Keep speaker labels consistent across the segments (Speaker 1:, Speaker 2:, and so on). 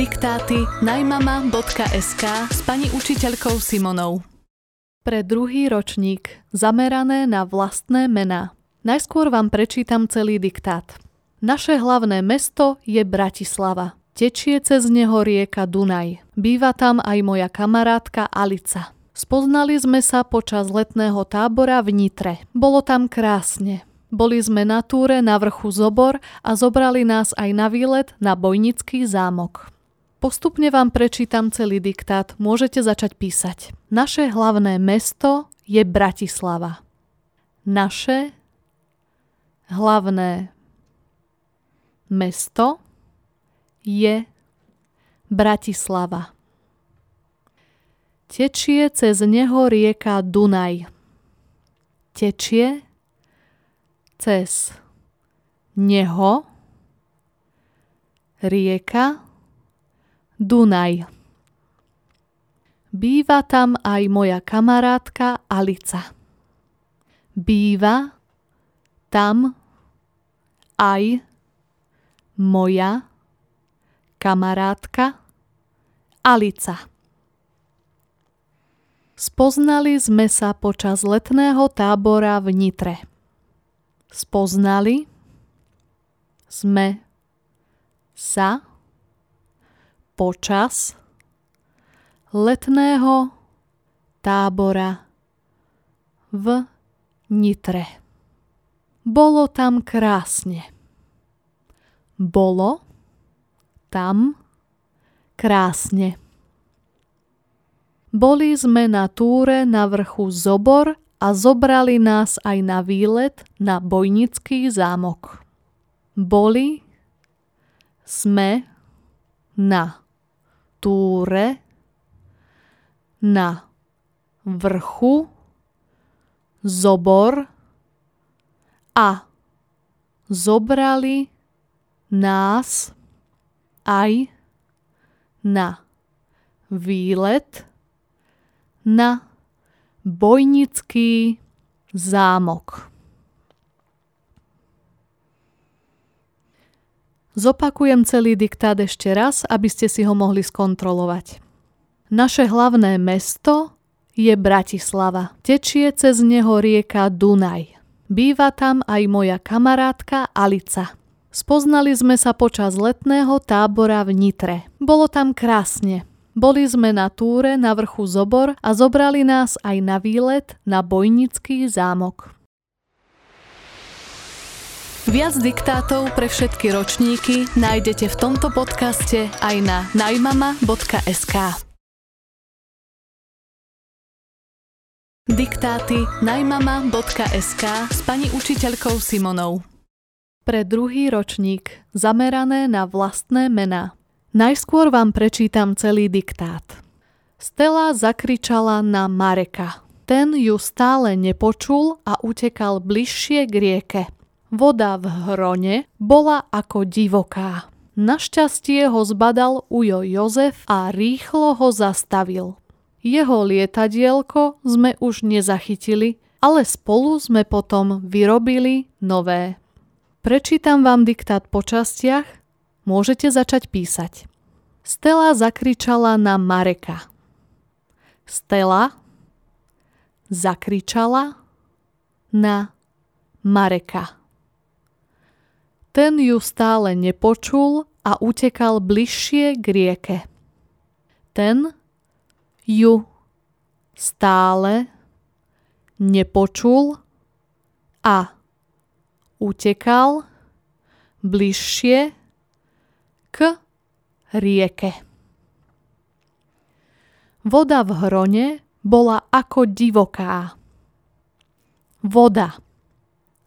Speaker 1: Diktáty najmama.sk s pani učiteľkou Simonou. Pre druhý ročník zamerané na vlastné mená. Najskôr vám prečítam celý diktát. Naše hlavné mesto je Bratislava. Tečie cez neho rieka Dunaj. Býva tam aj moja kamarátka Alica. Spoznali sme sa počas letného tábora v Nitre. Bolo tam krásne. Boli sme na túre na vrchu Zobor a zobrali nás aj na výlet na Bojnický zámok. Postupne vám prečítam celý diktát, môžete začať písať. Naše hlavné mesto je Bratislava. Naše hlavné mesto je Bratislava. Tečie cez neho rieka Dunaj. Tečie cez neho rieka Dunaj. Býva tam aj moja kamarátka Alica. Býva tam aj moja kamarátka Alica. Spoznali sme sa počas letného tábora v Nitre. Spoznali sme sa počas letného tábora v Nitre. Bolo tam krásne. Bolo tam krásne. Boli sme na túre na vrchu Zobor a zobrali nás aj na výlet na Bojnický zámok. Boli sme na túre na vrchu zobor a zobrali nás aj na výlet na Bojnický zámok. Zopakujem celý diktát ešte raz, aby ste si ho mohli skontrolovať. Naše hlavné mesto je Bratislava. Tečie cez neho rieka Dunaj. Býva tam aj moja kamarátka Alica. Spoznali sme sa počas letného tábora v Nitre. Bolo tam krásne. Boli sme na túre na vrchu Zobor a zobrali nás aj na výlet na Bojnický zámok. Viac diktátov pre všetky ročníky nájdete v tomto podcaste aj na najmama.sk. Diktáty najmama.sk s pani učiteľkou Simonou. Pre druhý ročník zamerané na vlastné mená. Najskôr vám prečítam celý diktát. Stella zakričala na Mareka. Ten ju stále nepočul a utekal bližšie k rieke – Voda v hrone bola ako divoká. Našťastie ho zbadal Ujo Jozef a rýchlo ho zastavil. Jeho lietadielko sme už nezachytili, ale spolu sme potom vyrobili nové. Prečítam vám diktát po častiach, môžete začať písať. Stella zakričala na Mareka. Stella zakričala na Mareka. Ten ju stále nepočul a utekal bližšie k rieke. Ten ju stále nepočul a utekal bližšie k rieke. Voda v hrone bola ako divoká. Voda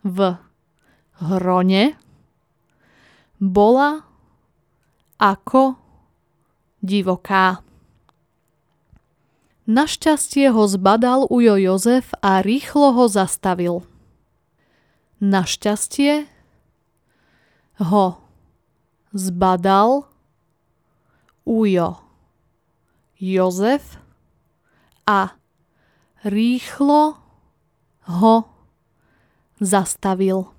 Speaker 1: v hrone bola ako divoká. Našťastie ho zbadal Ujo Jozef a rýchlo ho zastavil. Našťastie ho zbadal Ujo Jozef a rýchlo ho zastavil.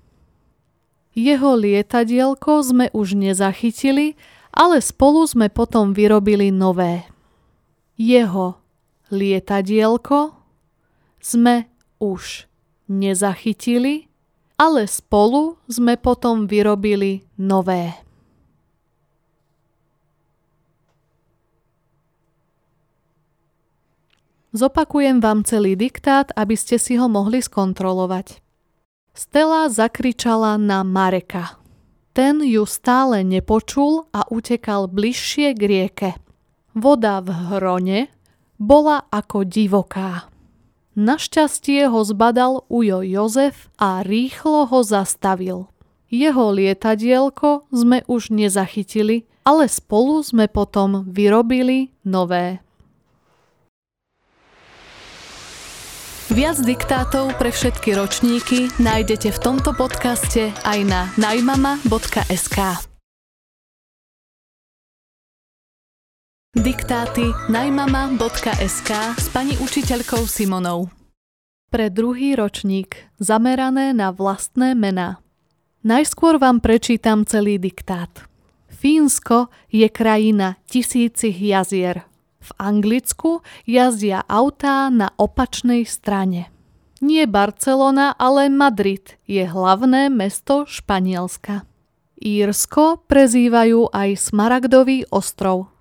Speaker 1: Jeho lietadielko sme už nezachytili, ale spolu sme potom vyrobili nové. Jeho lietadielko sme už nezachytili, ale spolu sme potom vyrobili nové. Zopakujem vám celý diktát, aby ste si ho mohli skontrolovať. Stella zakričala na Mareka. Ten ju stále nepočul a utekal bližšie k rieke. Voda v hrone bola ako divoká. Našťastie ho zbadal Ujo Jozef a rýchlo ho zastavil. Jeho lietadielko sme už nezachytili, ale spolu sme potom vyrobili nové. Viac diktátov pre všetky ročníky nájdete v tomto podcaste aj na najmama.sk. Diktáty najmama.sk s pani učiteľkou Simonou. Pre druhý ročník zamerané na vlastné mená. Najskôr vám prečítam celý diktát. Fínsko je krajina tisícich jazier – v Anglicku jazdia autá na opačnej strane. Nie Barcelona, ale Madrid je hlavné mesto Španielska. Írsko prezývajú aj Smaragdový ostrov.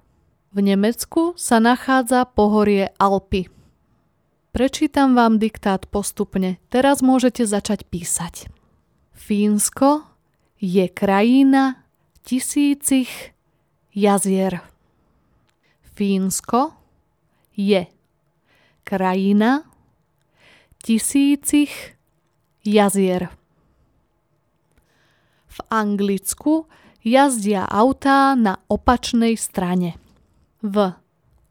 Speaker 1: V Nemecku sa nachádza pohorie Alpy. Prečítam vám diktát postupne, teraz môžete začať písať. Fínsko je krajina tisícich jazier. Fínsko je krajina tisícich jazier. V Anglicku jazdia autá na opačnej strane. V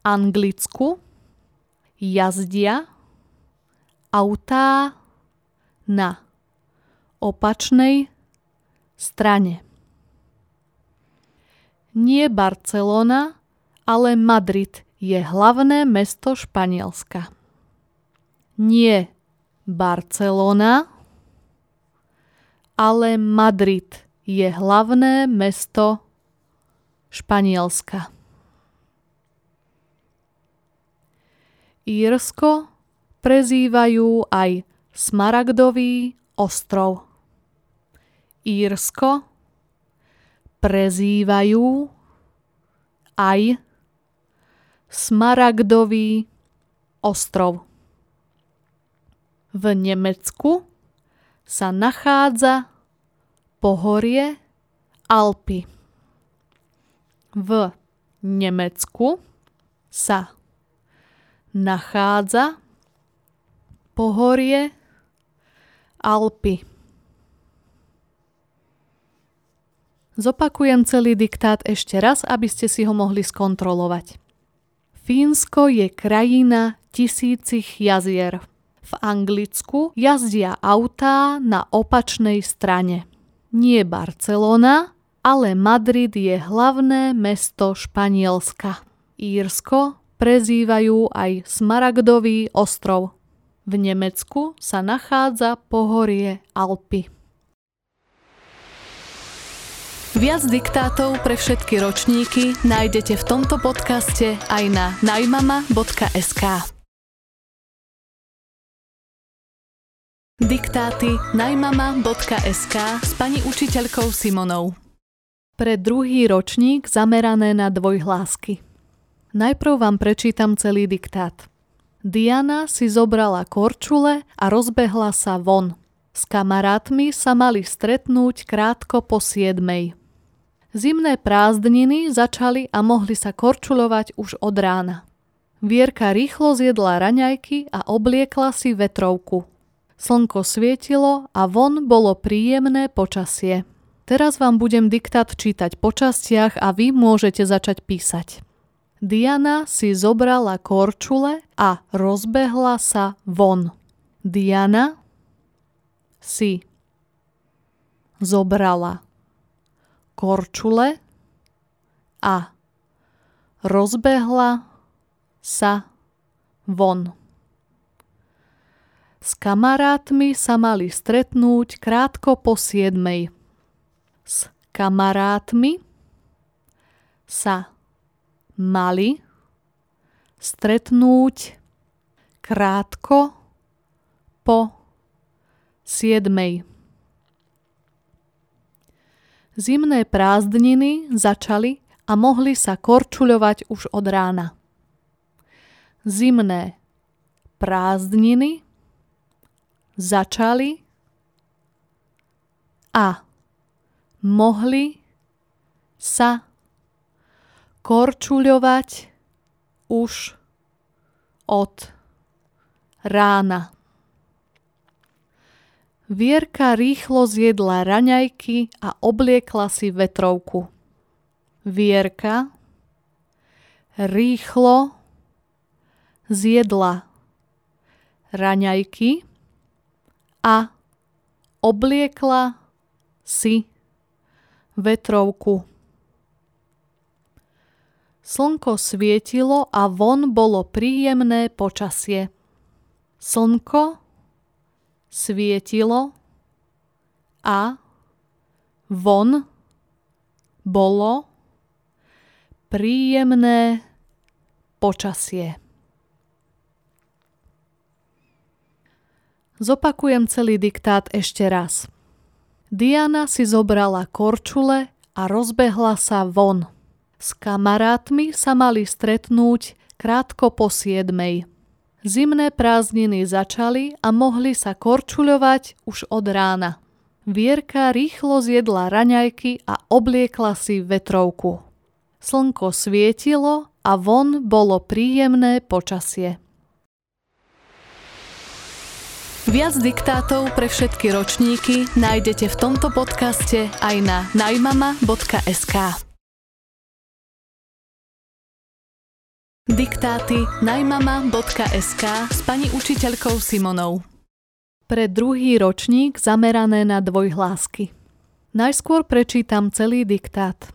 Speaker 1: Anglicku jazdia autá na opačnej strane. Nie Barcelona, ale Madrid je hlavné mesto Španielska. Nie Barcelona, ale Madrid je hlavné mesto Španielska. Írsko prezývajú aj Smaragdový ostrov. Írsko prezývajú aj Smaragdový ostrov. V Nemecku sa nachádza pohorie Alpy. V Nemecku sa nachádza pohorie Alpy. Zopakujem celý diktát ešte raz, aby ste si ho mohli skontrolovať. Fínsko je krajina tisícich jazier. V Anglicku jazdia autá na opačnej strane. Nie Barcelona, ale Madrid je hlavné mesto Španielska. Írsko prezývajú aj Smaragdový ostrov. V Nemecku sa nachádza pohorie Alpy. Viac diktátov pre všetky ročníky nájdete v tomto podcaste aj na najmama.sk. Diktáty najmama.sk s pani učiteľkou Simonou. Pre druhý ročník zamerané na dvojhlásky. Najprv vám prečítam celý diktát. Diana si zobrala korčule a rozbehla sa von. S kamarátmi sa mali stretnúť krátko po siedmej. Zimné prázdniny začali a mohli sa korčulovať už od rána. Vierka rýchlo zjedla raňajky a obliekla si vetrovku. Slnko svietilo a von bolo príjemné počasie. Teraz vám budem diktát čítať po častiach a vy môžete začať písať. Diana si zobrala korčule a rozbehla sa von. Diana si zobrala korčule a rozbehla sa von. S kamarátmi sa mali stretnúť krátko po siedmej. S kamarátmi sa mali stretnúť krátko po siedmej. Zimné prázdniny začali a mohli sa korčuľovať už od rána. Zimné prázdniny začali a mohli sa korčuľovať už od rána. Vierka rýchlo zjedla raňajky a obliekla si vetrovku. Vierka rýchlo zjedla raňajky a obliekla si vetrovku. Slnko svietilo a von bolo príjemné počasie. Slnko svietilo a von bolo príjemné počasie. Zopakujem celý diktát ešte raz. Diana si zobrala korčule a rozbehla sa von. S kamarátmi sa mali stretnúť krátko po siedmej. Zimné prázdniny začali a mohli sa korčuľovať už od rána. Vierka rýchlo zjedla raňajky a obliekla si vetrovku. Slnko svietilo a von bolo príjemné počasie. Viac diktátov pre všetky ročníky nájdete v tomto podcaste aj na najmama.sk. Diktáty najmama.sk s pani učiteľkou Simonou. Pre druhý ročník zamerané na dvojhlásky. Najskôr prečítam celý diktát.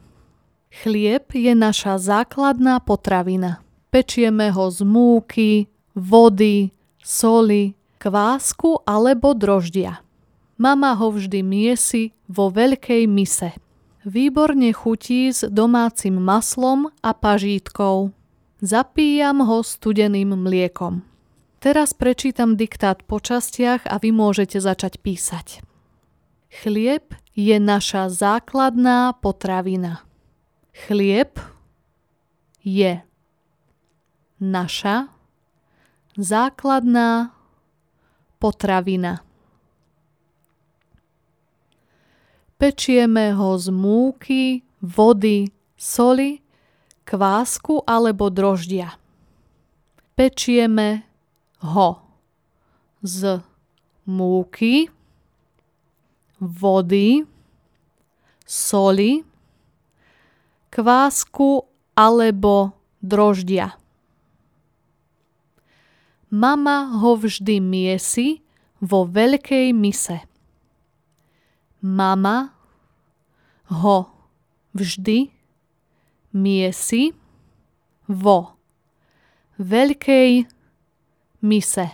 Speaker 1: Chlieb je naša základná potravina. Pečieme ho z múky, vody, soli, kvásku alebo droždia. Mama ho vždy miesi vo veľkej mise. Výborne chutí s domácim maslom a pažítkou. Zapíjam ho studeným mliekom. Teraz prečítam diktát po častiach a vy môžete začať písať. Chlieb je naša základná potravina. Chlieb je naša základná potravina. Pečieme ho z múky, vody, soli kvásku alebo droždia. Pečieme ho z múky, vody, soli, kvásku alebo droždia. Mama ho vždy miesi vo veľkej mise. Mama ho vždy miesi vo veľkej mise.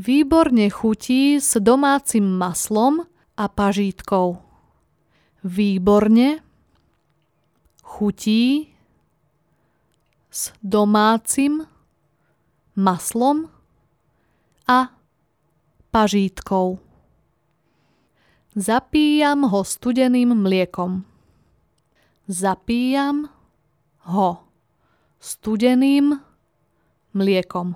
Speaker 1: Výborne chutí s domácim maslom a pažítkou. Výborne chutí s domácim maslom a pažítkou. Zapíjam ho studeným mliekom zapíjam ho studeným mliekom.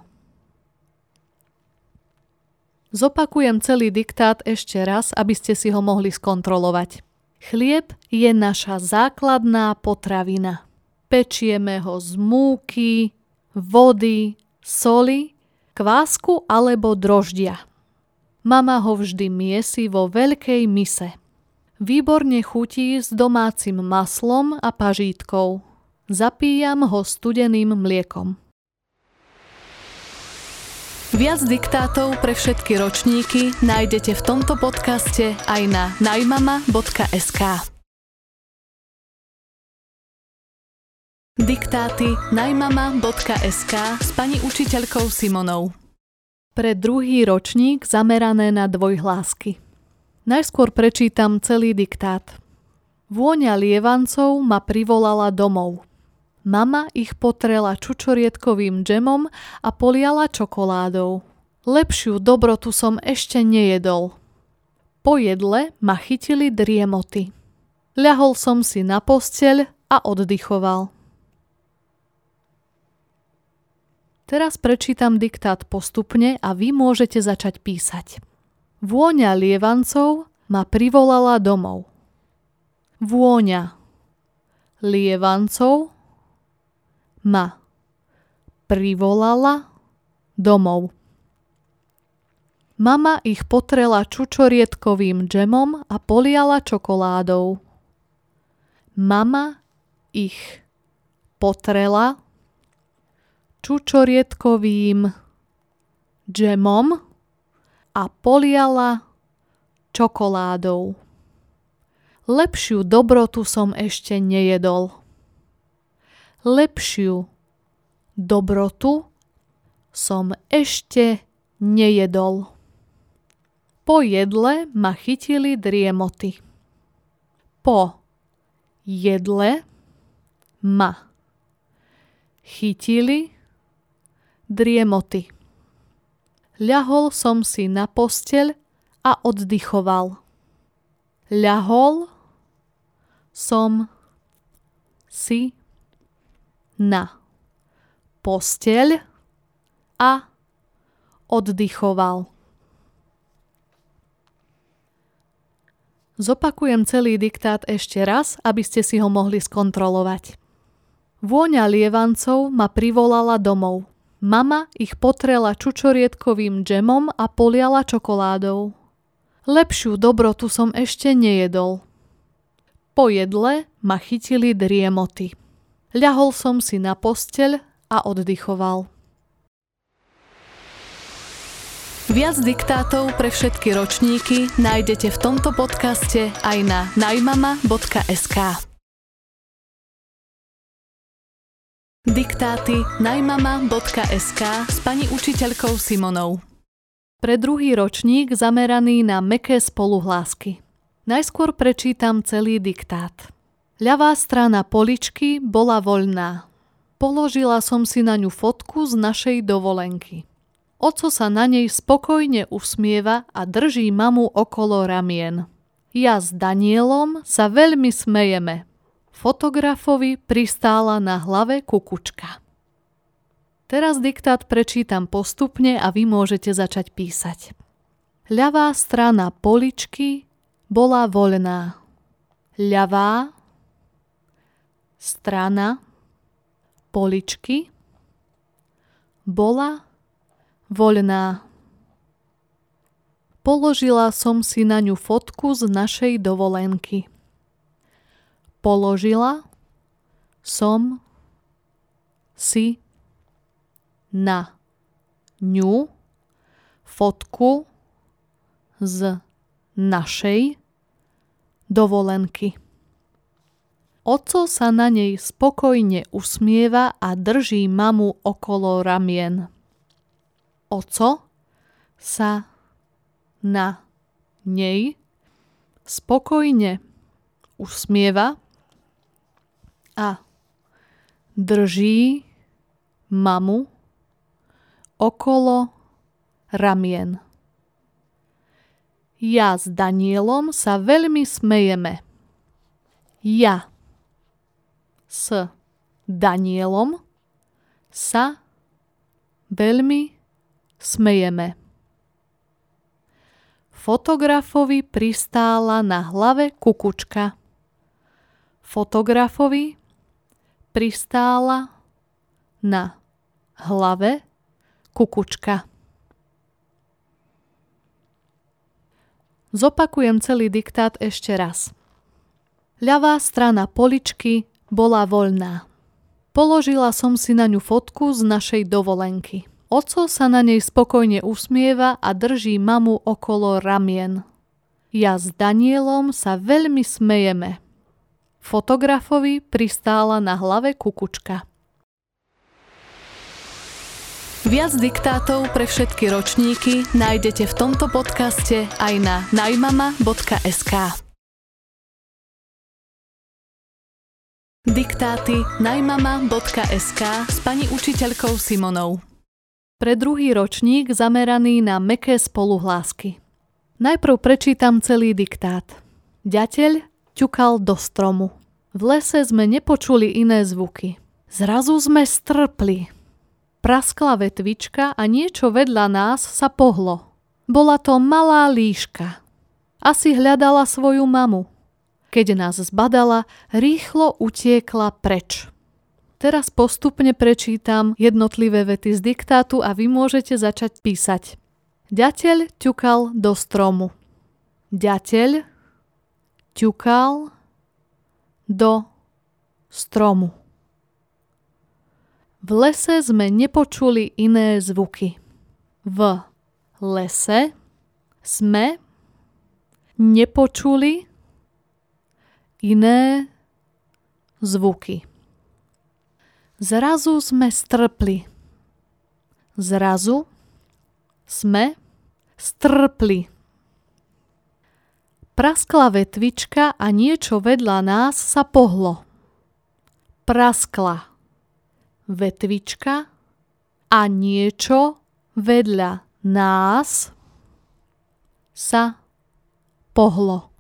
Speaker 1: Zopakujem celý diktát ešte raz, aby ste si ho mohli skontrolovať. Chlieb je naša základná potravina. Pečieme ho z múky, vody, soli, kvásku alebo droždia. Mama ho vždy miesi vo veľkej mise. Výborne chutí s domácim maslom a pažítkou. Zapíjam ho studeným mliekom. Viac diktátov pre všetky ročníky nájdete v tomto podcaste aj na najmama.sk. Diktáty najmama.sk s pani učiteľkou Simonou. Pre druhý ročník zamerané na dvojhlásky. Najskôr prečítam celý diktát. Vôňa lievancov ma privolala domov. Mama ich potrela čučoriedkovým džemom a poliala čokoládou. Lepšiu dobrotu som ešte nejedol. Po jedle ma chytili driemoty. Ľahol som si na posteľ a oddychoval. Teraz prečítam diktát postupne a vy môžete začať písať. Vôňa lievancov ma privolala domov. Vôňa lievancov ma privolala domov. Mama ich potrela čučoriedkovým džemom a poliala čokoládou. Mama ich potrela čučoriedkovým džemom a poliala čokoládou. Lepšiu dobrotu som ešte nejedol. Lepšiu dobrotu som ešte nejedol. Po jedle ma chytili driemoty. Po jedle ma chytili driemoty. Ľahol som si na posteľ a oddychoval. Ľahol som si na posteľ a oddychoval. Zopakujem celý diktát ešte raz, aby ste si ho mohli skontrolovať. Vôňa lievancov ma privolala domov. Mama ich potrela čučoriedkovým džemom a poliala čokoládou. Lepšiu dobrotu som ešte nejedol. Po jedle ma chytili driemoty. Ľahol som si na posteľ a oddychoval. Viac diktátov pre všetky ročníky nájdete v tomto podcaste aj na najmama.sk. Diktáty najmama.sk s pani učiteľkou Simonou. Pre druhý ročník zameraný na meké spoluhlásky. Najskôr prečítam celý diktát. Ľavá strana poličky bola voľná. Položila som si na ňu fotku z našej dovolenky. Oco sa na nej spokojne usmieva a drží mamu okolo ramien. Ja s Danielom sa veľmi smejeme. Fotografovi pristála na hlave kukučka. Teraz diktát prečítam postupne a vy môžete začať písať. Ľavá strana poličky bola voľná. Ľavá strana poličky bola voľná. Položila som si na ňu fotku z našej dovolenky. Položila som si na ňu fotku z našej dovolenky. Oco sa na nej spokojne usmieva a drží mamu okolo ramien. Oco sa na nej spokojne usmieva a drží mamu okolo ramien. Ja s Danielom sa veľmi smejeme. Ja s Danielom sa veľmi smejeme. Fotografovi pristála na hlave kukučka. Fotografovi pristála na hlave kukučka. Zopakujem celý diktát ešte raz. Ľavá strana poličky bola voľná. Položila som si na ňu fotku z našej dovolenky. Oco sa na nej spokojne usmieva a drží mamu okolo ramien. Ja s Danielom sa veľmi smejeme. Fotografovi pristála na hlave kukučka. Viac diktátov pre všetky ročníky nájdete v tomto podcaste aj na najmama.sk. Diktáty najmama.sk s pani učiteľkou Simonou. Pre druhý ročník zameraný na meké spoluhlásky. Najprv prečítam celý diktát. Ďateľ ťukal do stromu. V lese sme nepočuli iné zvuky. Zrazu sme strpli. Praskla vetvička a niečo vedľa nás sa pohlo. Bola to malá líška. Asi hľadala svoju mamu. Keď nás zbadala, rýchlo utiekla preč. Teraz postupne prečítam jednotlivé vety z diktátu a vy môžete začať písať. Ďateľ ťukal do stromu. Ďateľ ťukal do stromu. V lese sme nepočuli iné zvuky. V lese sme nepočuli iné zvuky. Zrazu sme strpli. Zrazu sme strpli. Praskla vetvička a niečo vedľa nás sa pohlo. Praskla vetvička a niečo vedľa nás sa pohlo.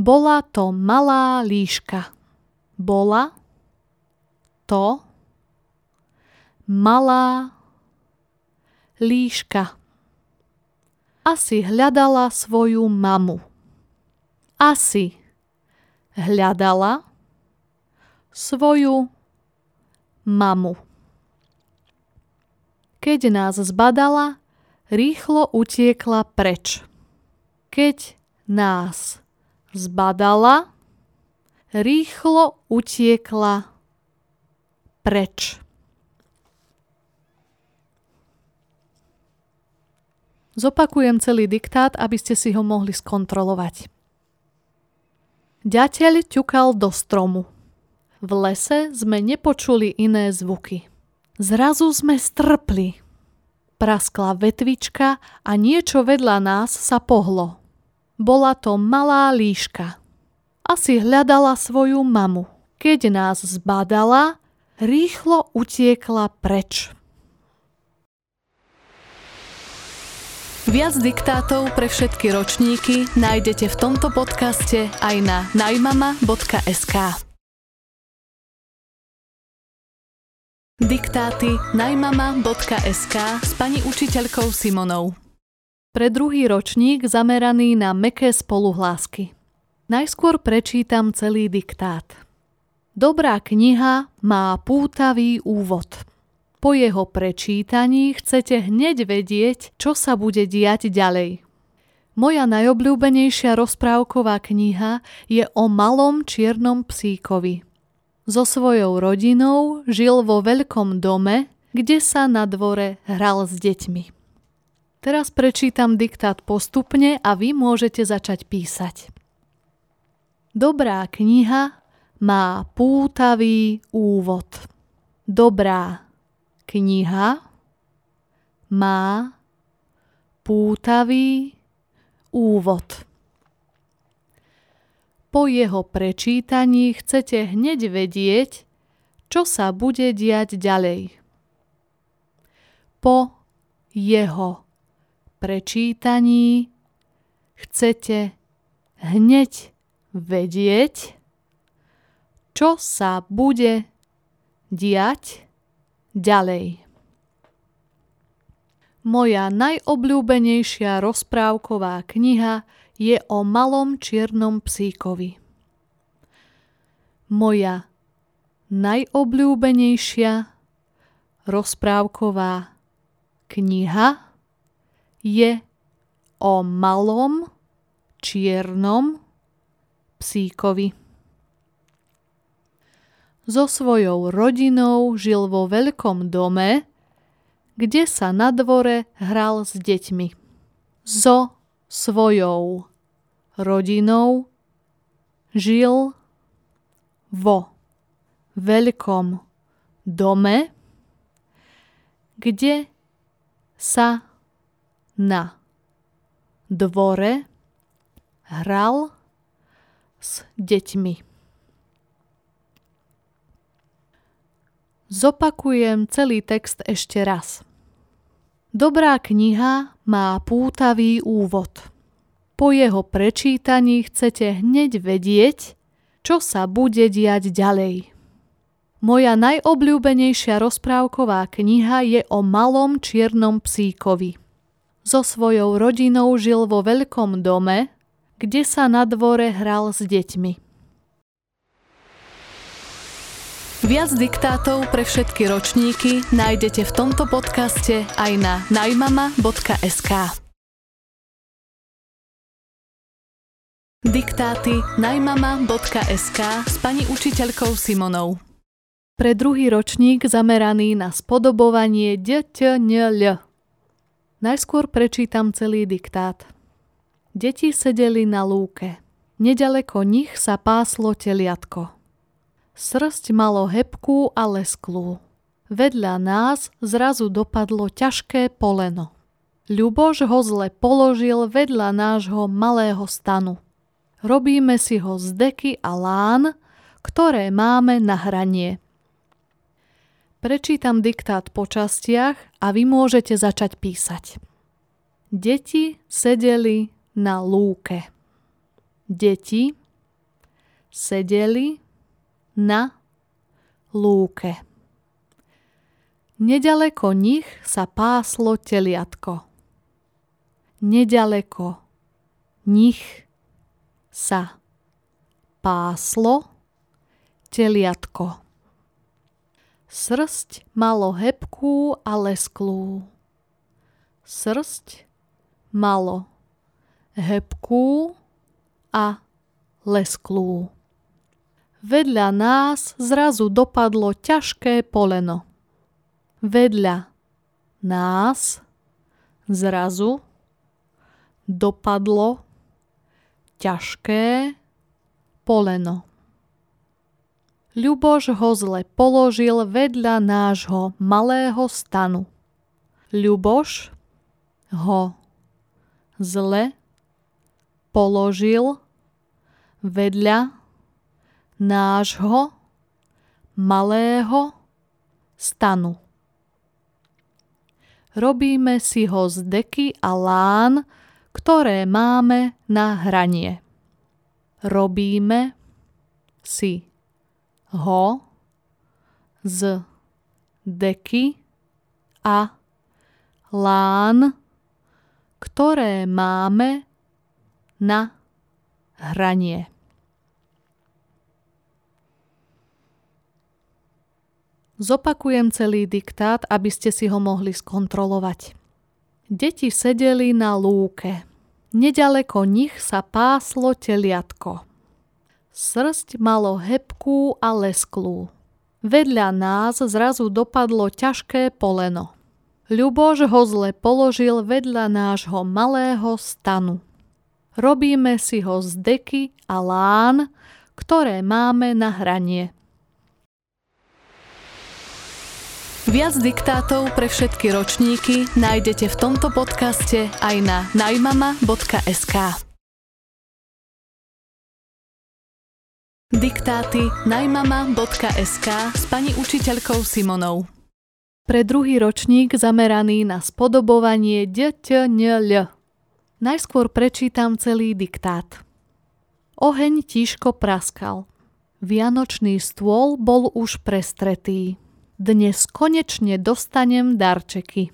Speaker 1: Bola to malá líška. Bola to malá líška. Asi hľadala svoju mamu. Asi hľadala svoju mamu. Keď nás zbadala, rýchlo utiekla preč. Keď nás zbadala, rýchlo utiekla preč. Zopakujem celý diktát, aby ste si ho mohli skontrolovať. Ďateľ ťukal do stromu. V lese sme nepočuli iné zvuky. Zrazu sme strpli. Praskla vetvička a niečo vedľa nás sa pohlo. Bola to malá líška. Asi hľadala svoju mamu. Keď nás zbadala, rýchlo utiekla preč. Viac diktátov pre všetky ročníky nájdete v tomto podcaste aj na najmama.sk. Diktáty najmama.sk s pani učiteľkou Simonou pre druhý ročník zameraný na meké spoluhlásky. Najskôr prečítam celý diktát. Dobrá kniha má pútavý úvod. Po jeho prečítaní chcete hneď vedieť, čo sa bude diať ďalej. Moja najobľúbenejšia rozprávková kniha je o malom čiernom psíkovi. So svojou rodinou žil vo veľkom dome, kde sa na dvore hral s deťmi. Teraz prečítam diktát postupne a vy môžete začať písať. Dobrá kniha má pútavý úvod. Dobrá kniha má pútavý úvod. Po jeho prečítaní chcete hneď vedieť, čo sa bude diať ďalej. Po jeho prečítaní chcete hneď vedieť, čo sa bude diať ďalej. Moja najobľúbenejšia rozprávková kniha je o malom čiernom psíkovi. Moja najobľúbenejšia rozprávková kniha je o malom čiernom psíkovi. So svojou rodinou žil vo veľkom dome, kde sa na dvore hral s deťmi. So svojou rodinou žil vo veľkom dome, kde sa na dvore hral s deťmi. Zopakujem celý text ešte raz. Dobrá kniha má pútavý úvod. Po jeho prečítaní chcete hneď vedieť, čo sa bude diať ďalej. Moja najobľúbenejšia rozprávková kniha je o malom čiernom psíkovi. So svojou rodinou žil vo veľkom dome, kde sa na dvore hral s deťmi. Viac diktátov pre všetky ročníky nájdete v tomto podcaste aj na najmama.sk. Diktáty najmama.sk s pani učiteľkou Simonou. Pre druhý ročník zameraný na spodobovanie DTNL. Najskôr prečítam celý diktát. Deti sedeli na lúke. Nedaleko nich sa páslo teliatko. Srst malo hebkú a lesklú. Vedľa nás zrazu dopadlo ťažké poleno. Ľuboš ho zle položil vedľa nášho malého stanu. Robíme si ho z deky a lán, ktoré máme na hranie. Prečítam diktát po častiach a vy môžete začať písať. Deti sedeli na lúke. Deti sedeli na lúke. Nedaleko nich sa páslo teliatko. Nedaleko nich sa páslo teliatko. Srst malo hebkú a lesklú. Srst malo hebkú a lesklú. Vedľa nás zrazu dopadlo ťažké poleno. Vedľa nás zrazu dopadlo ťažké poleno. Ľuboš ho zle položil vedľa nášho malého stanu. Ľuboš ho zle položil vedľa nášho malého stanu. Robíme si ho z deky a lán, ktoré máme na hranie. Robíme si ho z deky a lán, ktoré máme na hranie. Zopakujem celý diktát, aby ste si ho mohli skontrolovať. Deti sedeli na lúke. Nedaleko nich sa páslo teliatko. Srst malo hebkú a lesklú. Vedľa nás zrazu dopadlo ťažké poleno. Ľubož ho zle položil vedľa nášho malého stanu. Robíme si ho z deky a lán, ktoré máme na hranie. Viac diktátov pre všetky ročníky nájdete v tomto podcaste aj na najmama.sk. Diktáty najmama.sk s pani učiteľkou Simonou. Pre druhý ročník zameraný na spodobovanie DTNL. Najskôr prečítam celý diktát. Oheň tížko praskal. Vianočný stôl bol už prestretý. Dnes konečne dostanem darčeky.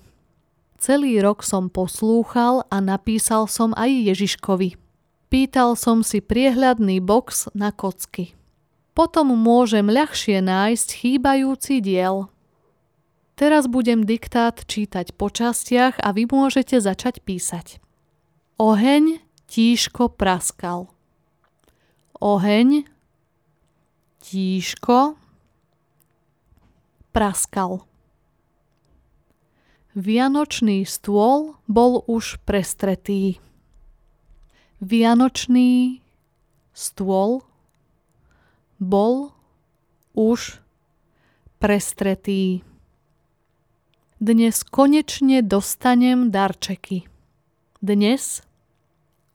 Speaker 1: Celý rok som poslúchal a napísal som aj Ježiškovi. Pýtal som si priehľadný box na kocky. Potom môžem ľahšie nájsť chýbajúci diel. Teraz budem diktát čítať po častiach a vy môžete začať písať. Oheň tížko praskal. Oheň tížko praskal. Vianočný stôl bol už prestretý. Vianočný stôl bol už prestretý. Dnes konečne dostanem darčeky. Dnes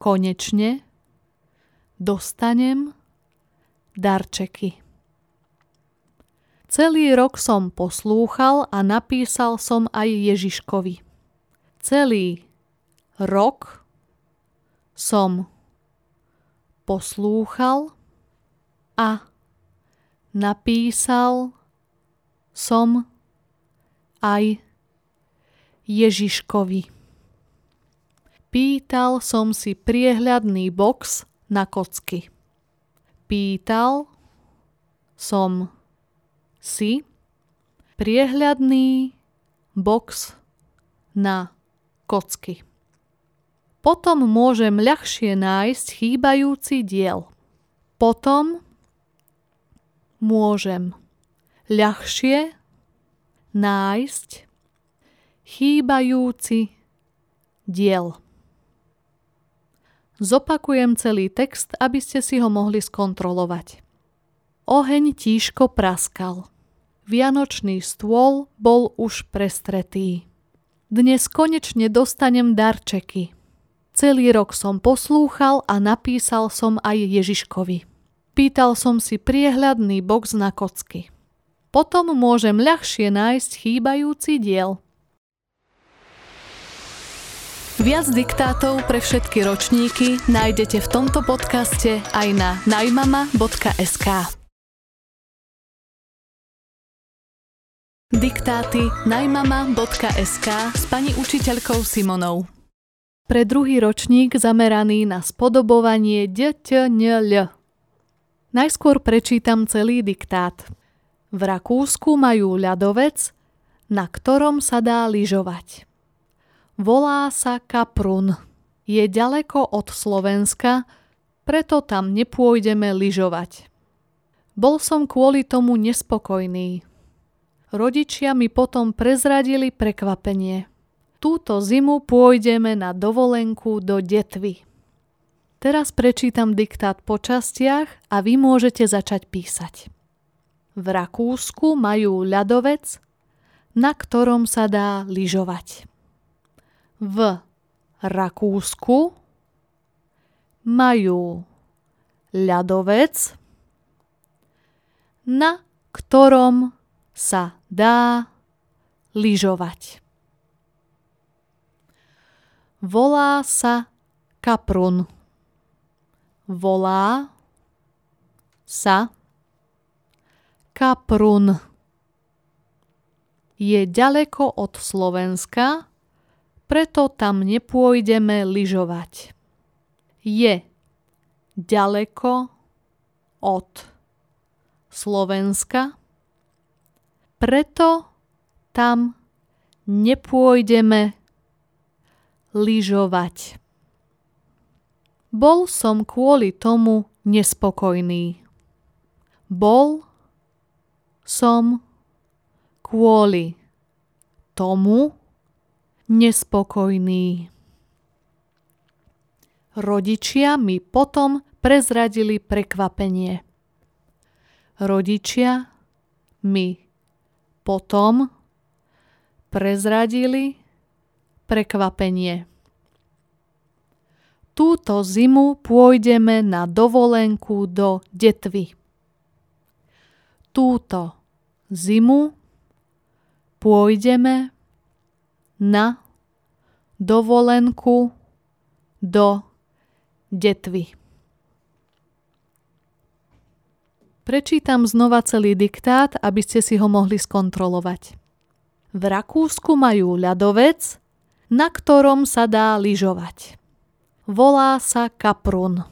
Speaker 1: konečne dostanem darčeky. Celý rok som poslúchal a napísal som aj Ježiškovi. Celý rok som poslúchal a napísal som aj Ježiškovi. Pýtal som si priehľadný box na kocky. Pýtal som si priehľadný box na kocky. Potom môžem ľahšie nájsť chýbajúci diel. Potom môžem ľahšie nájsť chýbajúci diel. Zopakujem celý text, aby ste si ho mohli skontrolovať. Oheň tížko praskal. Vianočný stôl bol už prestretý. Dnes konečne dostanem darčeky. Celý rok som poslúchal a napísal som aj Ježiškovi. Pýtal som si priehľadný box na kocky. Potom môžem ľahšie nájsť chýbajúci diel. Viac diktátov pre všetky ročníky nájdete v tomto podcaste aj na najmama.sk. Diktáty najmama.sk s pani učiteľkou Simonou. Pre druhý ročník zameraný na spodobovanie DTNL. Najskôr prečítam celý diktát. V Rakúsku majú ľadovec, na ktorom sa dá lyžovať. Volá sa Kaprun. Je ďaleko od Slovenska, preto tam nepôjdeme lyžovať. Bol som kvôli tomu nespokojný. Rodičia mi potom prezradili prekvapenie. Túto zimu pôjdeme na dovolenku do Detvy. Teraz prečítam diktát po častiach a vy môžete začať písať. V Rakúsku majú ľadovec, na ktorom sa dá lyžovať. V Rakúsku majú ľadovec, na ktorom sa dá lyžovať. Volá sa kaprun. Volá sa kaprun. Je ďaleko od Slovenska, preto tam nepôjdeme lyžovať. Je ďaleko od Slovenska, preto tam nepôjdeme lyžovať. Bol som kvôli tomu nespokojný. Bol som kvôli tomu nespokojný. Rodičia mi potom prezradili prekvapenie. Rodičia mi potom prezradili prekvapenie. Túto zimu pôjdeme na dovolenku do Detvy. Túto zimu pôjdeme na dovolenku do Detvy. Prečítam znova celý diktát, aby ste si ho mohli skontrolovať. V Rakúsku majú ľadovec, na ktorom sa dá lyžovať. Volá sa Kaprun.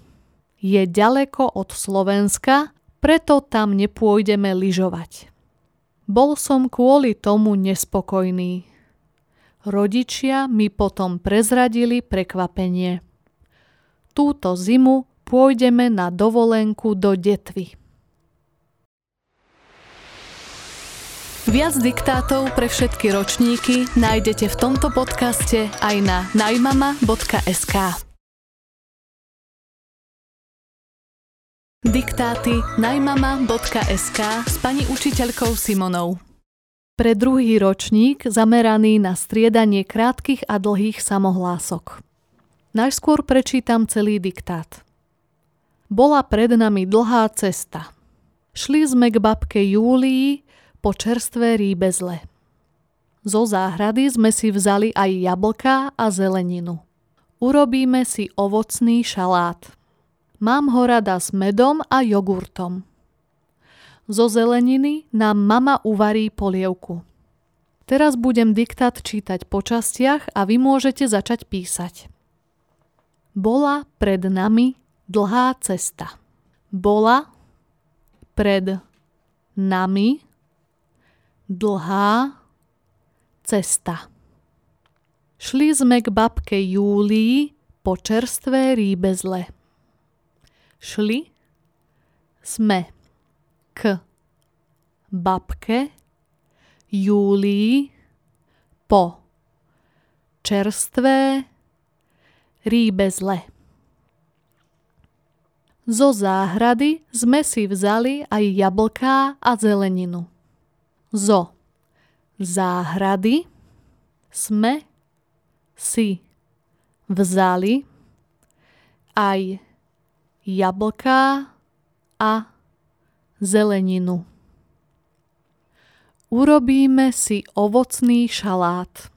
Speaker 1: Je ďaleko od Slovenska, preto tam nepôjdeme lyžovať. Bol som kvôli tomu nespokojný. Rodičia mi potom prezradili prekvapenie. Túto zimu pôjdeme na dovolenku do Detvy. Viac diktátov pre všetky ročníky nájdete v tomto podcaste aj na najmama.sk. Diktáty najmama.sk s pani učiteľkou Simonou. Pre druhý ročník zameraný na striedanie krátkych a dlhých samohlások. Najskôr prečítam celý diktát. Bola pred nami dlhá cesta – Šli sme k babke Júlii po čerstvé rýbezle. Zo záhrady sme si vzali aj jablká a zeleninu. Urobíme si ovocný šalát. Mám ho rada s medom a jogurtom. Zo zeleniny nám mama uvarí polievku. Teraz budem diktát čítať po častiach a vy môžete začať písať. Bola pred nami dlhá cesta. Bola pred nami dlhá cesta. Šli sme k babke Júlii po čerstvé rýbezle. Šli sme k babke Júlii po čerstvé rýbezle. Zo záhrady sme si vzali aj jablká a zeleninu. Zo záhrady sme si vzali aj jablká a zeleninu. Urobíme si ovocný šalát.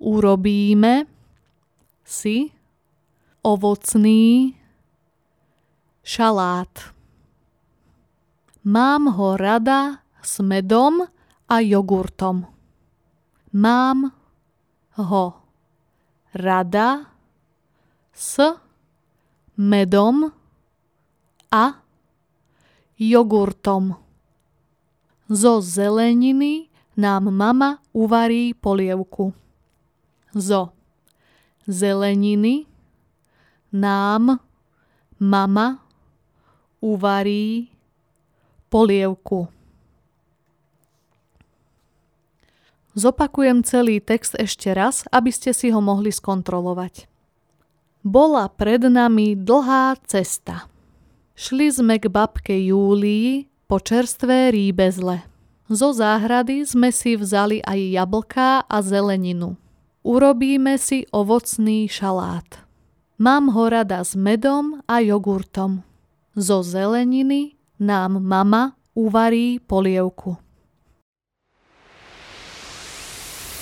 Speaker 1: Urobíme si ovocný šalát. Mám ho rada s medom a jogurtom. Mám ho rada s medom a jogurtom. Zo zeleniny nám mama uvarí polievku. Zo zeleniny nám mama uvarí polievku. Zopakujem celý text ešte raz, aby ste si ho mohli skontrolovať. Bola pred nami dlhá cesta. Šli sme k babke Júlii po čerstvé rýbezle. Zo záhrady sme si vzali aj jablká a zeleninu. Urobíme si ovocný šalát. Mám ho rada s medom a jogurtom. Zo zeleniny nám mama uvarí polievku.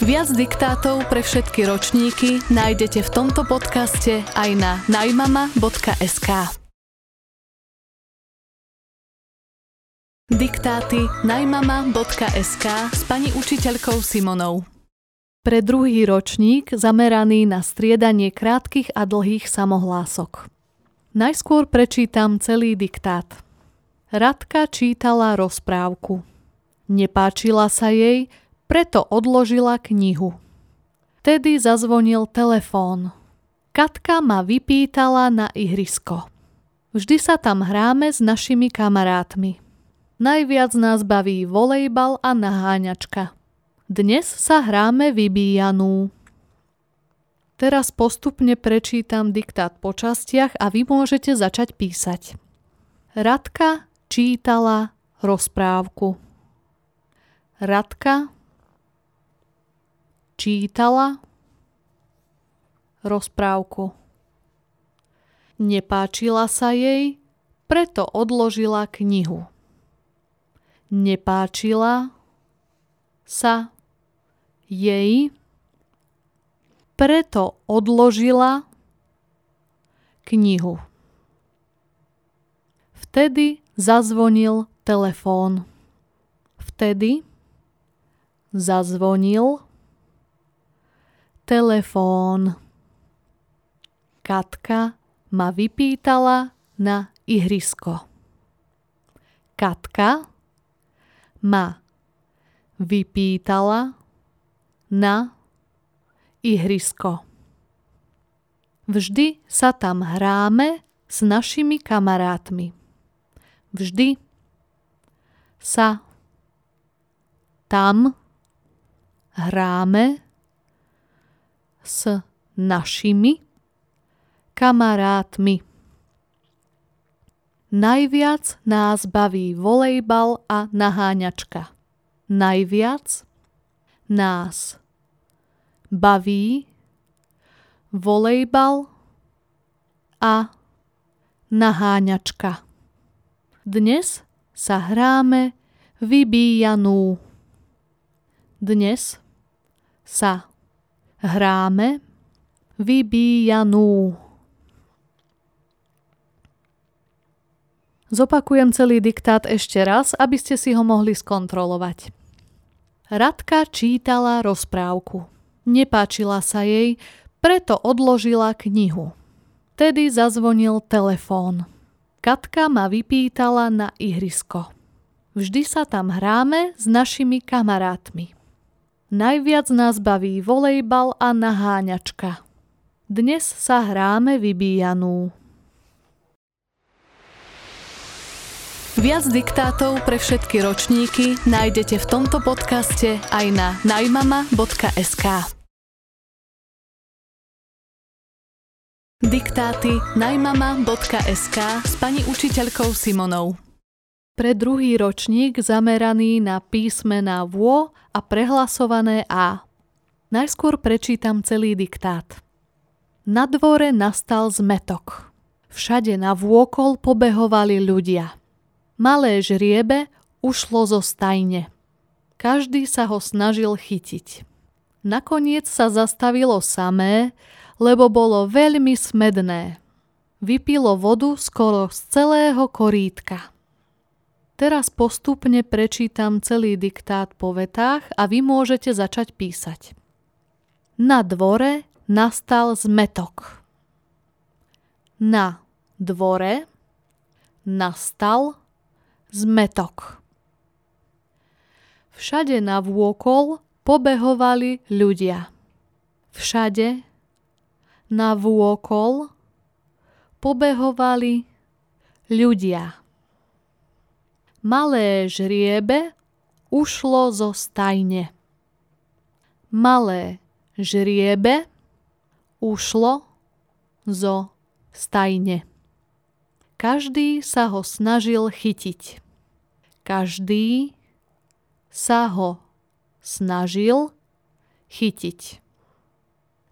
Speaker 1: Viac diktátov pre všetky ročníky nájdete v tomto podcaste aj na najmama.sk. Diktáty najmama.sk s pani učiteľkou Simonou. Pre druhý ročník zameraný na striedanie krátkych a dlhých samohlások. Najskôr prečítam celý diktát. Radka čítala rozprávku. Nepáčila sa jej, preto odložila knihu. Tedy zazvonil telefón. Katka ma vypýtala na ihrisko. Vždy sa tam hráme s našimi kamarátmi. Najviac nás baví volejbal a naháňačka. Dnes sa hráme vybíjanú. Teraz postupne prečítam diktát po častiach a vy môžete začať písať. Radka čítala rozprávku. Radka čítala rozprávku. Nepáčila sa jej, preto odložila knihu. Nepáčila sa jej, preto odložila knihu. Vtedy zazvonil telefón. Vtedy zazvonil telefón. Katka ma vypýtala na ihrisko. Katka ma vypýtala na ihrisko. Vždy sa tam hráme s našimi kamarátmi. Vždy sa tam hráme s našimi kamarátmi. Najviac nás baví volejbal a naháňačka. Najviac nás baví volejbal a naháňačka. Dnes sa hráme vybíjanú. Dnes sa hráme vybíjanú. Zopakujem celý diktát ešte raz, aby ste si ho mohli skontrolovať. Radka čítala rozprávku. Nepáčila sa jej, preto odložila knihu. Tedy zazvonil telefón. Katka ma vypýtala na ihrisko. Vždy sa tam hráme s našimi kamarátmi. Najviac nás baví volejbal a naháňačka. Dnes sa hráme vybíjanú. Viac diktátov pre všetky ročníky nájdete v tomto podcaste aj na najmama.sk. Diktáty najmama.sk s pani učiteľkou Simonou. Pre druhý ročník zameraný na písmená VO a prehlasované A. Najskôr prečítam celý diktát. Na dvore nastal zmetok. Všade na vôkol pobehovali ľudia. Malé žriebe ušlo zo stajne. Každý sa ho snažil chytiť. Nakoniec sa zastavilo samé, lebo bolo veľmi smedné. Vypilo vodu skoro z celého korítka. Teraz postupne prečítam celý diktát po vetách a vy môžete začať písať. Na dvore nastal zmetok. Na dvore nastal zmetok. Všade na vôkol pobehovali ľudia. Všade na vôkol pobehovali ľudia. Malé žriebe ušlo zo stajne. Malé žriebe ušlo zo stajne. Každý sa ho snažil chytiť. Každý sa ho snažil chytiť.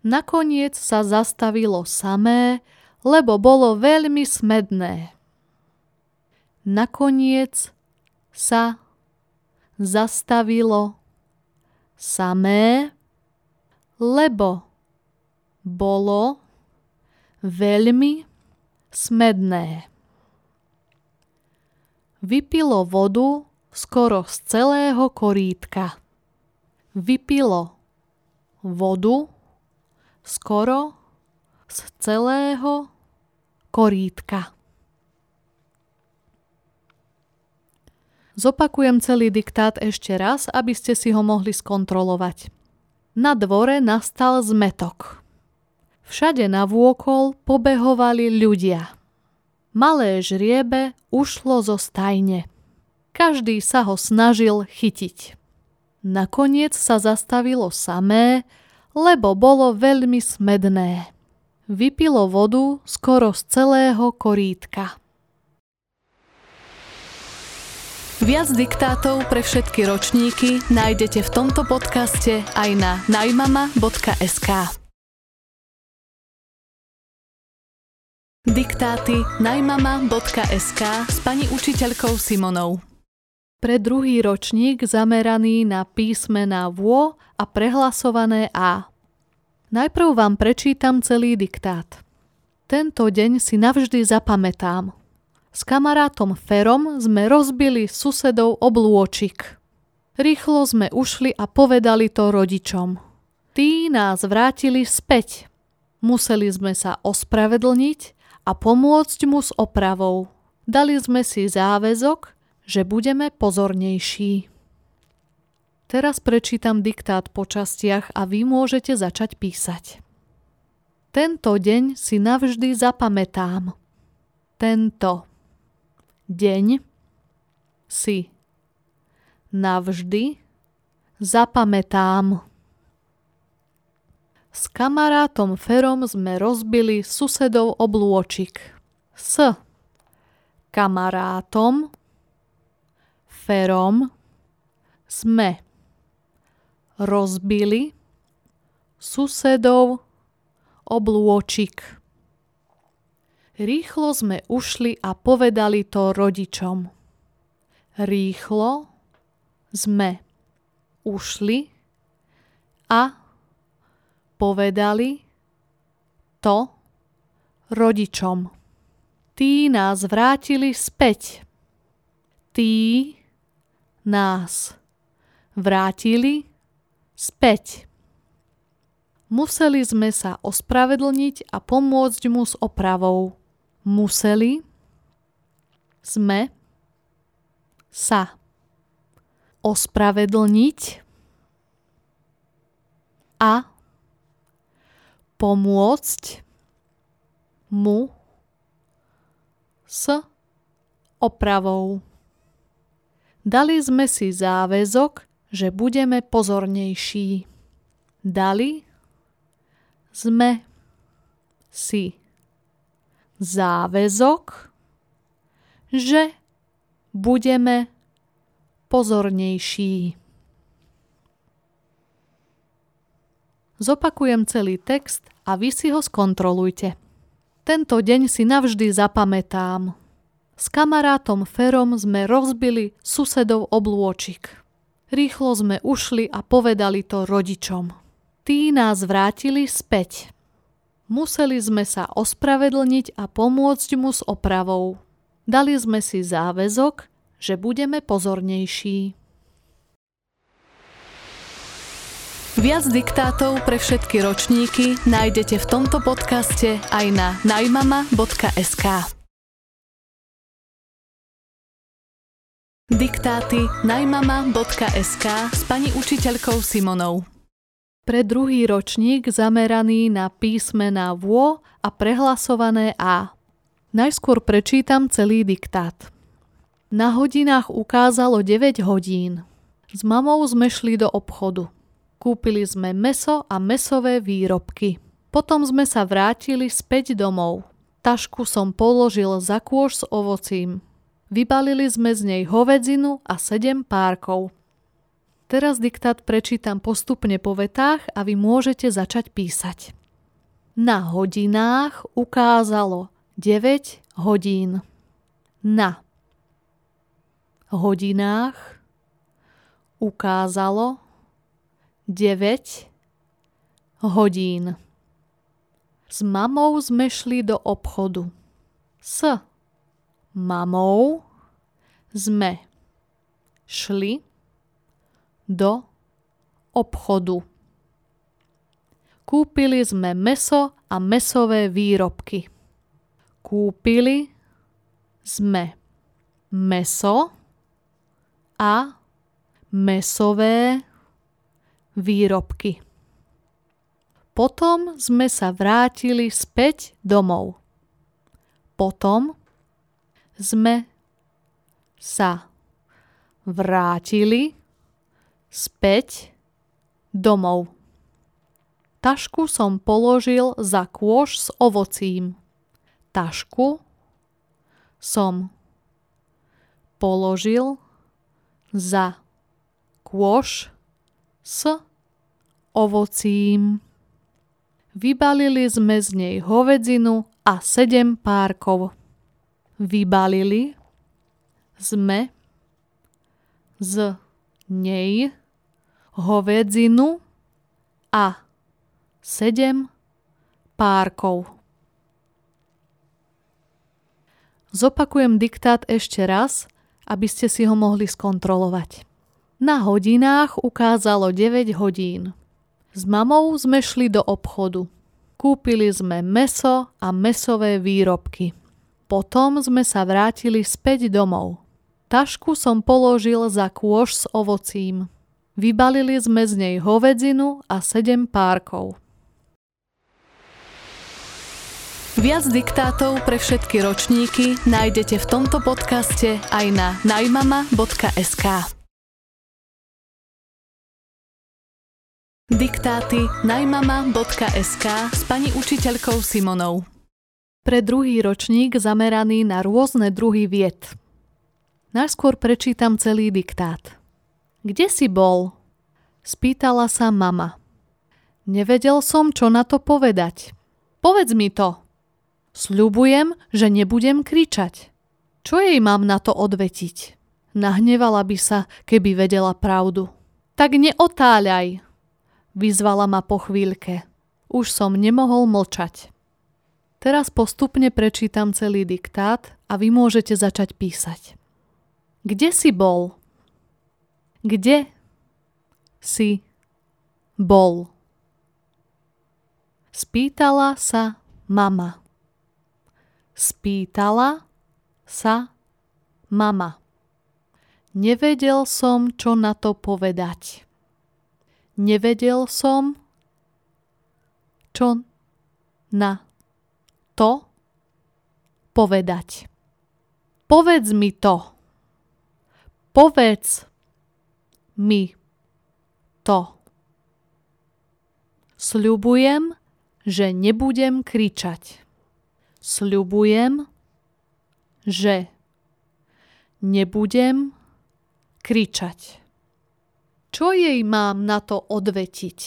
Speaker 1: Nakoniec sa zastavilo samé, lebo bolo veľmi smedné. Nakoniec sa zastavilo samé, lebo bolo veľmi smedné. Vypilo vodu skoro z celého korítka. Vypilo vodu skoro z celého korítka. Zopakujem celý diktát ešte raz, aby ste si ho mohli skontrolovať. Na dvore nastal zmetok. Všade na vôkol pobehovali ľudia. Malé žriebe ušlo zo stajne. Každý sa ho snažil chytiť. Nakoniec sa zastavilo samé, lebo bolo veľmi smedné. Vypilo vodu skoro z celého korítka. Viac diktátov pre všetky ročníky nájdete v tomto podcaste aj na najmama.sk. Diktáty najmama.sk s pani učiteľkou Simonou. Pre druhý ročník zameraný na písmená VO a prehlasované A. Najprv vám prečítam celý diktát. Tento deň si navždy zapamätám – s kamarátom Ferom sme rozbili susedov oblôčik. Rýchlo sme ušli a povedali to rodičom. Tí nás vrátili späť. Museli sme sa ospravedlniť a pomôcť mu s opravou. Dali sme si záväzok, že budeme pozornejší. Teraz prečítam diktát po častiach a vy môžete začať písať. Tento deň si navždy zapamätám. Tento deň si navždy zapamätám. S kamarátom Ferom sme rozbili susedov oblôčik. S kamarátom Ferom sme rozbili susedov oblôčik. Rýchlo sme ušli a povedali to rodičom. rýchlo sme ušli a povedali to rodičom. Tí nás vrátili späť. Tí nás vrátili späť. Museli sme sa ospravedlniť a pomôcť mu s opravou. Museli sme sa ospravedlniť a pomôcť mu s opravou. Dali sme si záväzok, že budeme pozornejší. Dali sme si záväzok, že budeme pozornejší. Zopakujem celý text a vy si ho skontrolujte. Tento deň si navždy zapamätám. S kamarátom Ferom sme rozbili susedov oblôčik. Rýchlo sme ušli a povedali to rodičom. Tí nás vrátili späť. Museli sme sa ospravedlniť a pomôcť mu s opravou. Dali sme si záväzok, že budeme pozornejší. Viac diktátov pre všetky ročníky nájdete v tomto podcaste aj na najmama.sk. Diktáty najmama.sk s pani učiteľkou Simonou. Pre druhý ročník zameraný na písmená VO a prehlasované A. Najskôr prečítam celý diktát. Na hodinách ukázalo 9 hodín. S mamou sme šli do obchodu. Kúpili sme meso a mesové výrobky. Potom sme sa vrátili späť domov. Tašku som položil za kôž s ovocím. Vybalili sme z nej hovedzinu a sedem párkov. Teraz diktát prečítam postupne po vetách a vy môžete začať písať. Na hodinách ukázalo 9 hodín. Na hodinách ukázalo 9 hodín. S mamou sme šli do obchodu. S mamou sme šli do obchodu. Kúpili sme meso a mesové výrobky. Kúpili sme meso a mesové výrobky. Potom sme sa vrátili späť domov. Potom sme sa vrátili späť domov. Tašku som položil za kôž s ovocím. Tašku som položil za kôž s ovocím. Vybalili sme z nej hovedzinu a sedem párkov. Vybalili sme z nej hovedzinu a sedem párkov. Zopakujem diktát ešte raz, aby ste si ho mohli skontrolovať. Na hodinách ukázalo 9 hodín. S mamou sme šli do obchodu. Kúpili sme meso a mesové výrobky. Potom sme sa vrátili späť domov. Tašku som položil za kôž s ovocím. Vybalili sme z nej hovedzinu a sedem párkov. Viac diktátov pre všetky ročníky nájdete v tomto podcaste aj na najmama.sk. Diktáty najmama.sk s pani učiteľkou Simonou. Pre druhý ročník zameraný na rôzne druhy vied. Najskôr prečítam celý diktát. Kde si bol? Spýtala sa mama. Nevedel som, čo na to povedať. Povedz mi to. Sľubujem, že nebudem kričať. Čo jej mám na to odvetiť? Nahnevala by sa, keby vedela pravdu. Tak neotáľaj, vyzvala ma po chvíľke. Už som nemohol mlčať. Teraz postupne prečítam celý diktát a vy môžete začať písať. Kde si bol? Kde si bol? Spýtala sa mama. Spýtala sa mama. Nevedel som, čo na to povedať. Nevedel som, čo na to povedať. Povedz mi to. Povedz mi to. Sľubujem, že nebudem kričať. Sľubujem, že nebudem kričať. Čo jej mám na to odvetiť?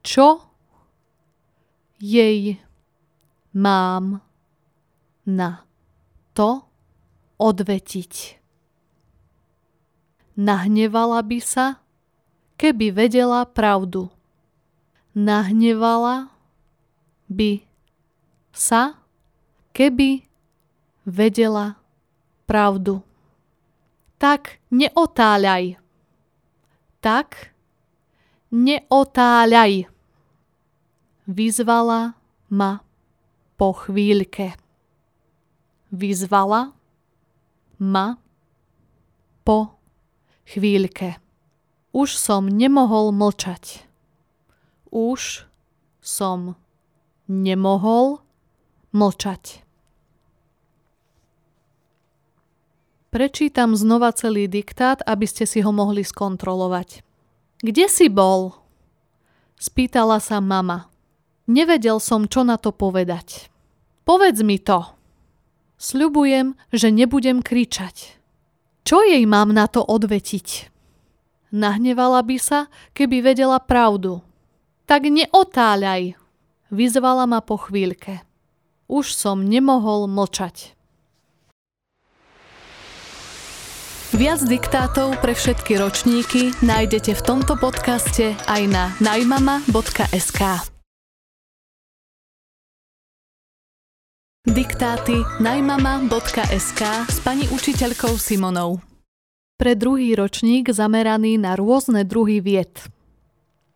Speaker 1: Čo jej mám na to odvetiť? Nahnevala by sa, keby vedela pravdu. Nahnevala by sa, keby vedela pravdu. Tak neotáľaj. Tak neotáľaj vyzvala ma po chvíľke. Vyzvala ma po chvíľke. Už som nemohol mlčať. Už som nemohol mlčať. Prečítam znova celý diktát, aby ste si ho mohli skontrolovať. Kde si bol? Spýtala sa mama. Nevedel som, čo na to povedať. Povedz mi to. Sľubujem, že nebudem kričať. Čo jej mám na to odvetiť? Nahnevala by sa, keby vedela pravdu. Tak neotáľaj, vyzvala ma po chvíľke. Už som nemohol mlčať. Viac diktátov pre všetky ročníky nájdete v tomto podcaste aj na najmama.sk. Diktáty najmama.sk s pani učiteľkou Simonou. Pre druhý ročník zameraný na rôzne druhy vied.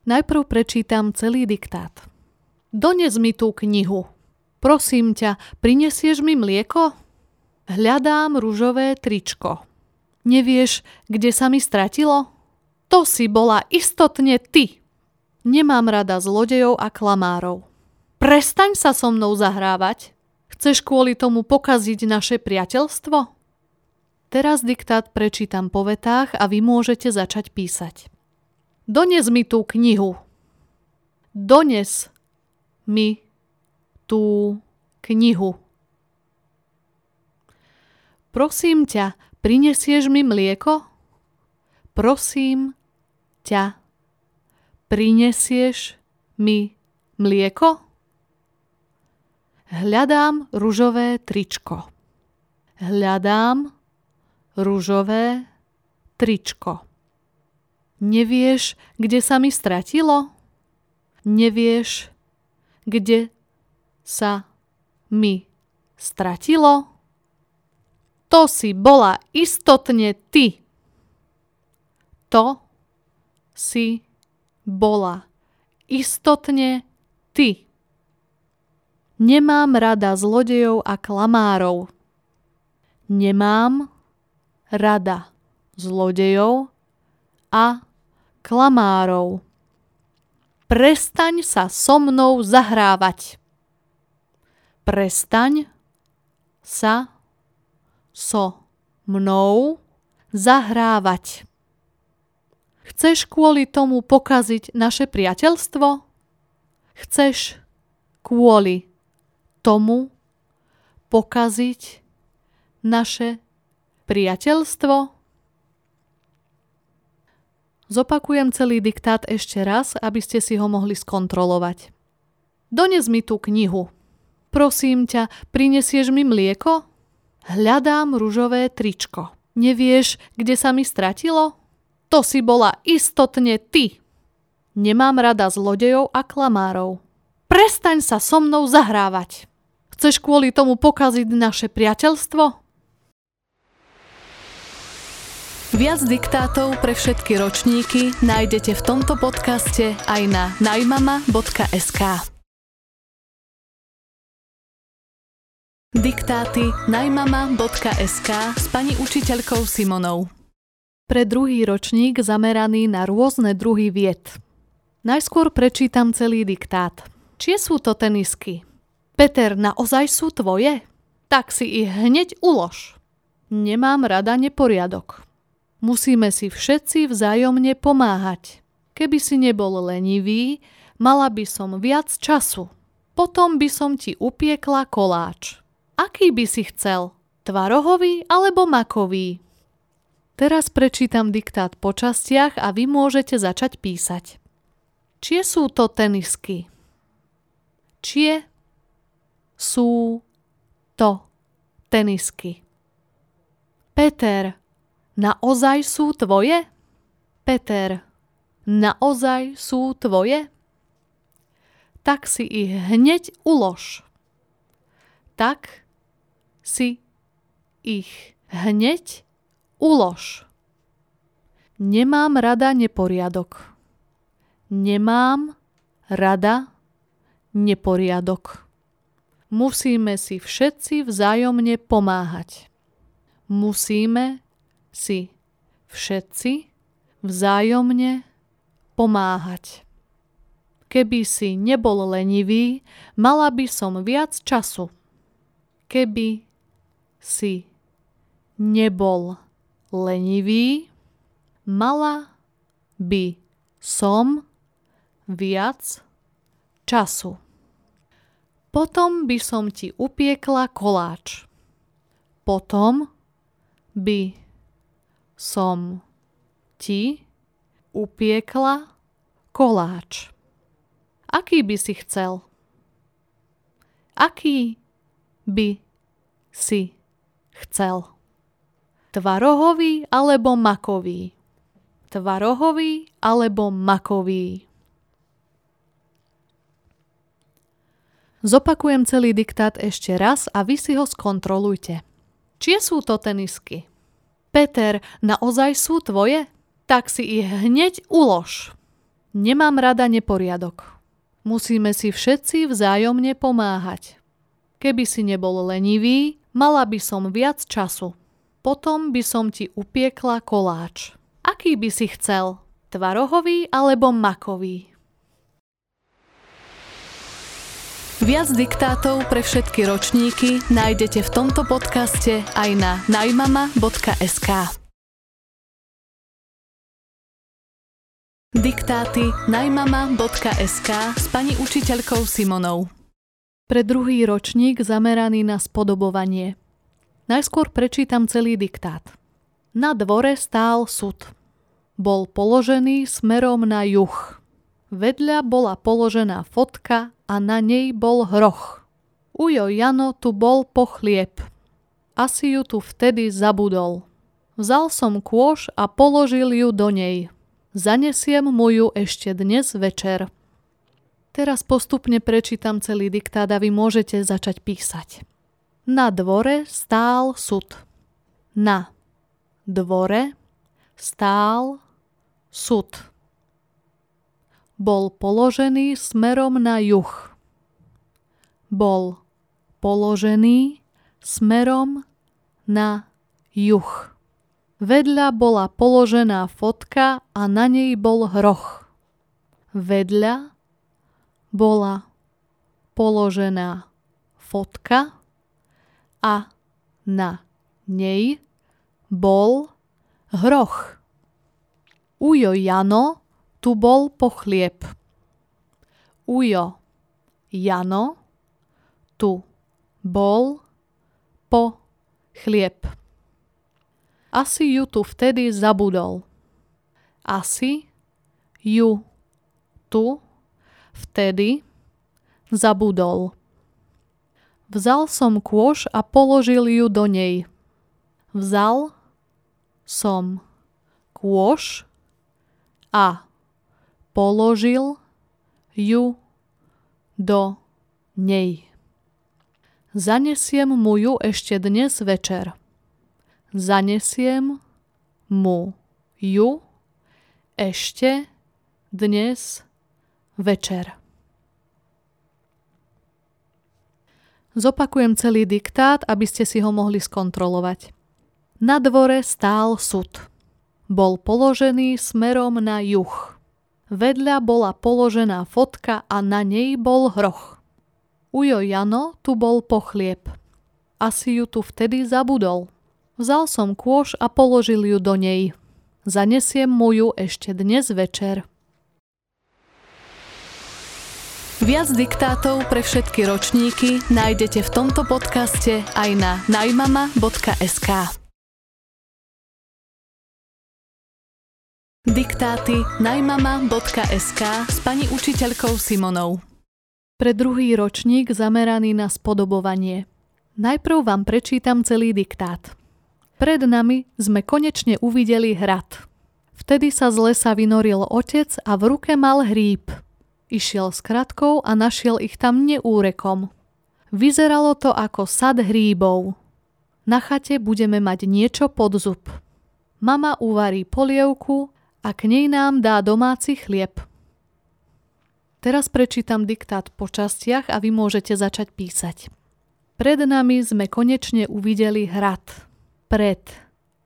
Speaker 1: Najprv prečítam celý diktát. Dones mi tú knihu. Prosím ťa, prinesieš mi mlieko? Hľadám ružové tričko. Nevieš, kde sa mi stratilo? To si bola istotne ty. Nemám rada zlodejov a klamárov. Prestaň sa so mnou zahrávať. Chceš kvôli tomu pokaziť naše priateľstvo? Teraz diktát prečítam po vetách a vy môžete začať písať. Dones mi tú knihu. Dones mi tú knihu. Prosím ťa, prinesieš mi mlieko? Prosím ťa, prinesieš mi mlieko? Hľadám ružové tričko. Hľadám ružové tričko. Nevieš, kde sa mi stratilo? Nevieš, kde sa mi stratilo? To si bola istotne ty. To si bola istotne ty. Nemám rada zlodejov a klamárov. Nemám rada zlodejov a klamárov. Prestaň sa so mnou zahrávať. Prestaň sa so mnou zahrávať. Chceš kvôli tomu pokaziť naše priateľstvo? Chceš kvôli tomu pokaziť naše priateľstvo? Zopakujem celý diktát ešte raz, aby ste si ho mohli skontrolovať. Dones mi tú knihu. Prosím ťa, prinesieš mi mlieko? Hľadám ružové tričko. Nevieš, kde sa mi stratilo? To si bola istotne ty. Nemám rada zlodejov a klamárov. Prestaň sa so mnou zahrávať. Chceš kvôli tomu pokaziť naše priateľstvo? Viac diktátov pre všetky ročníky nájdete v tomto podcaste aj na najmama.sk. Diktáty najmama.sk s pani učiteľkou Simonou. Pre druhý ročník zameraný na rôzne druhy vied. Najskôr prečítam celý diktát. Čie sú to tenisky? Peter, naozaj sú tvoje? Tak si ich hneď ulož. Nemám rada neporiadok. Musíme si všetci vzájomne pomáhať. Keby si nebol lenivý, mala by som viac času. Potom by som ti upiekla koláč. Aký by si chcel? Tvarohový alebo makový? Teraz prečítam diktát po častiach a vy môžete začať písať. Čie sú to tenisky? Čie sú to tenisky? Peter, naozaj sú tvoje? Peter, naozaj sú tvoje? Tak si ich hneď ulož. Tak si ich hneď ulož. Nemám rada neporiadok. Nemám rada neporiadok. Musíme si všetci vzájomne pomáhať. Musíme si všetci vzájomne pomáhať. Keby si nebol lenivý, mala by som viac času. Keby si nebol lenivý, mala by som viac času. Potom by som ti upiekla koláč. Potom by som ti upiekla koláč. Aký by si chcel? Aký by si chcel? Tvarohový alebo makový? Tvarohový alebo makový? Zopakujem celý diktát ešte raz a vy si ho skontrolujte. Čie sú to tenisky? Peter, naozaj sú tvoje? Tak si ich hneď ulož. Nemám rada neporiadok. Musíme si všetci vzájomne pomáhať. Keby si nebol lenivý, Mala by som viac času. Potom by som ti upiekla koláč. Aký by si chcel? Tvarohový alebo makový? Viac diktátov pre všetky ročníky nájdete v tomto podcaste aj na najmama.sk. Diktáty najmama.sk s pani učiteľkou Simonou pre druhý ročník zameraný na spodobovanie. Najskôr prečítam celý diktát. Na dvore stál súd. Bol položený smerom na juh. Vedľa bola položená fotka a na nej bol hroch. Ujo Jano tu bol po chlieb. Asi ju tu vtedy zabudol. Vzal som kôš a položil ju do nej. Zanesiem mu ju ešte dnes večer. Teraz postupne prečítam celý diktát a vy môžete začať písať. Na dvore stál sud. Na dvore stál sud. Bol položený smerom na juh. Bol položený smerom na juh. Vedľa bola položená fotka a na nej bol hroch. Vedľa bola položená fotka a na nej bol hroch. Ujo Jano tu bol po chlieb. Ujo Jano tu bol po chlieb. Asi ju tu vtedy zabudol. Asi ju tu Vtedy zabudol. Vzal som kôš a položil ju do nej. Vzal som kôš a položil ju do nej. Zanesiem mu ju ešte dnes večer. Zanesiem mu ju ešte dnes večer. Zopakujem celý diktát, aby ste si ho mohli skontrolovať. Na dvore stál sud. Bol položený smerom na juh. Vedľa bola položená fotka a na nej bol hroch. Ujo Jano tu bol pochlieb. Asi ju tu vtedy zabudol. Vzal som kôš a položil ju do nej. Zanesiem mu ju ešte dnes večer. Viac diktátov pre všetky ročníky nájdete v tomto podcaste aj na najmama.sk. Diktáty najmama.sk s pani učiteľkou Simonou. Pre druhý ročník zameraný na spodobovanie. Najprv vám prečítam celý diktát. Pred nami sme konečne uvideli hrad. Vtedy sa z lesa vynoril otec a v ruke mal hríb. Išiel s kratkou a našiel ich tam neúrekom. Vyzeralo to ako sad hríbov. Na chate budeme mať niečo pod zub. Mama uvarí polievku a k nej nám dá domáci chlieb. Teraz prečítam diktát po častiach a vy môžete začať písať. Pred nami sme konečne uvideli hrad. Pred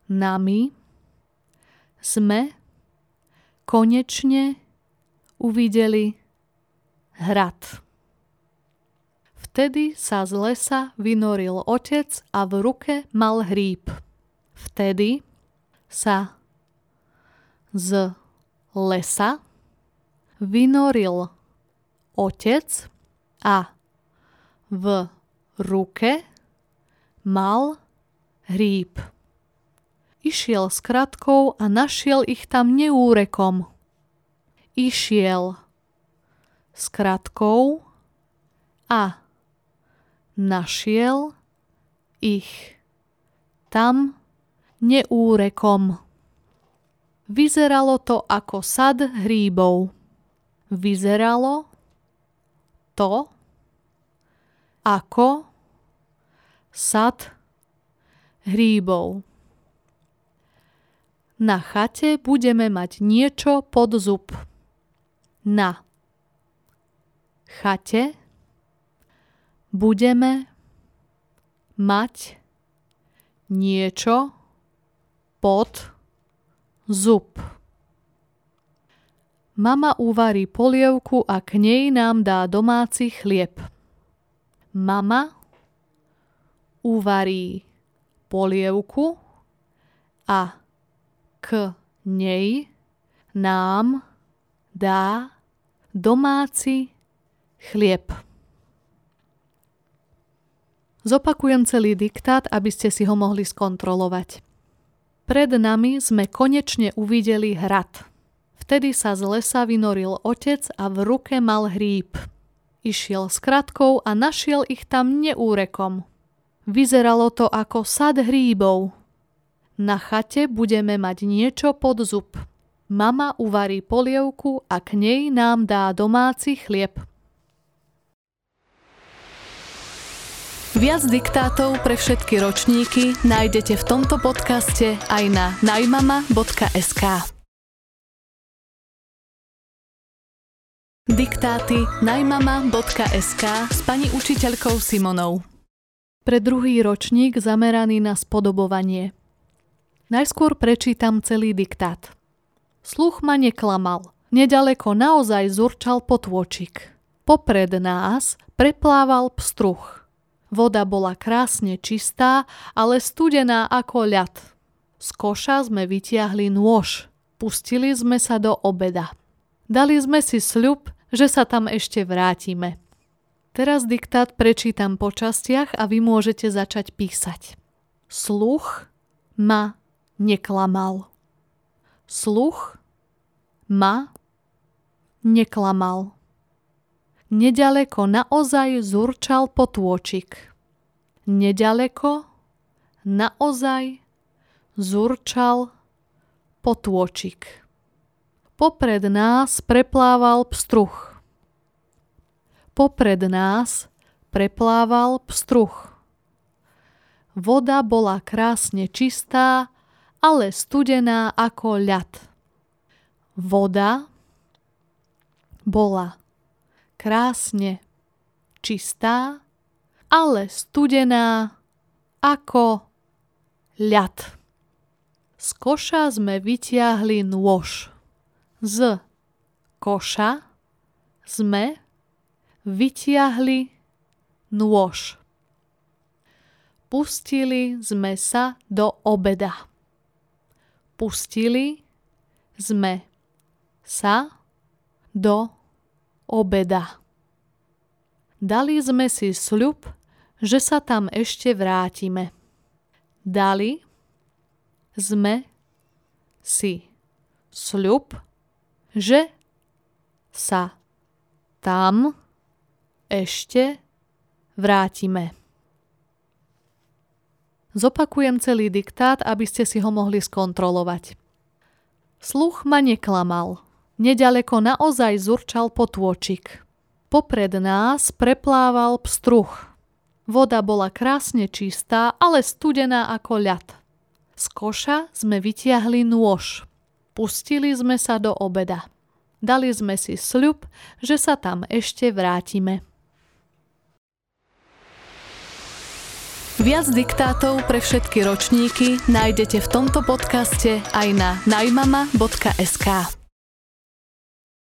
Speaker 1: nami sme konečne uvideli hrad. Vtedy sa z lesa vynoril otec a v ruke mal hríb. Vtedy sa z lesa vynoril otec a v ruke mal hríb. Išiel s kratkou a našiel ich tam neúrekom. Išiel s kratkou a našiel ich tam neúrekom. Vyzeralo to ako sad hríbov. Vyzeralo to ako sad hríbov. Na chate budeme mať niečo pod zub. Na chate budeme mať niečo pod zub. Mama uvarí polievku a k nej nám dá domáci chlieb. Mama uvarí polievku a k nej nám dá domáci chlieb. Zopakujem celý diktát, aby ste si ho mohli skontrolovať. Pred nami sme konečne uvideli hrad. Vtedy sa z lesa vynoril otec a v ruke mal hríb. Išiel s kratkou a našiel ich tam neúrekom. Vyzeralo to ako sad hríbov. Na chate budeme mať niečo pod zub. Mama uvarí polievku a k nej nám dá domáci chlieb. Viac diktátov pre všetky ročníky nájdete v tomto podcaste aj na najmama.sk. Diktáty najmama.sk s pani učiteľkou Simonou. Pre druhý ročník zameraný na spodobovanie. Najskôr prečítam celý diktát. Sluch ma neklamal. Nedaleko naozaj zurčal potôčik. Popred nás preplával pstruh. Voda bola krásne čistá, ale studená ako ľad. Z koša sme vytiahli nôž. Pustili sme sa do obeda. Dali sme si sľub, že sa tam ešte vrátime. Teraz diktát prečítam po častiach a vy môžete začať písať. Sluch ma neklamal. Sluch ma neklamal. Nedaleko naozaj zurčal potôčik. Nedaleko naozaj zurčal potôčik. Popred nás preplával pstruh. Popred nás preplával pstruh. Voda bola krásne čistá, ale studená ako ľad. Voda bola krásne čistá, ale studená ako ľad. Z koša sme vytiahli nôž. Z koša sme vytiahli nôž. Pustili sme sa do obeda. Pustili sme sa do obeda. Dali sme si sľub, že sa tam ešte vrátime. Dali sme si sľub, že sa tam ešte vrátime. Zopakujem celý diktát, aby ste si ho mohli skontrolovať. Sluch ma neklamal. Nedaleko naozaj zurčal potôčik. Popred nás preplával pstruh. Voda bola krásne čistá, ale studená ako ľad. Z koša sme vytiahli nôž. Pustili sme sa do obeda. Dali sme si sľub, že sa tam ešte vrátime. Viac diktátov pre všetky ročníky nájdete v tomto podcaste aj na najmama.sk.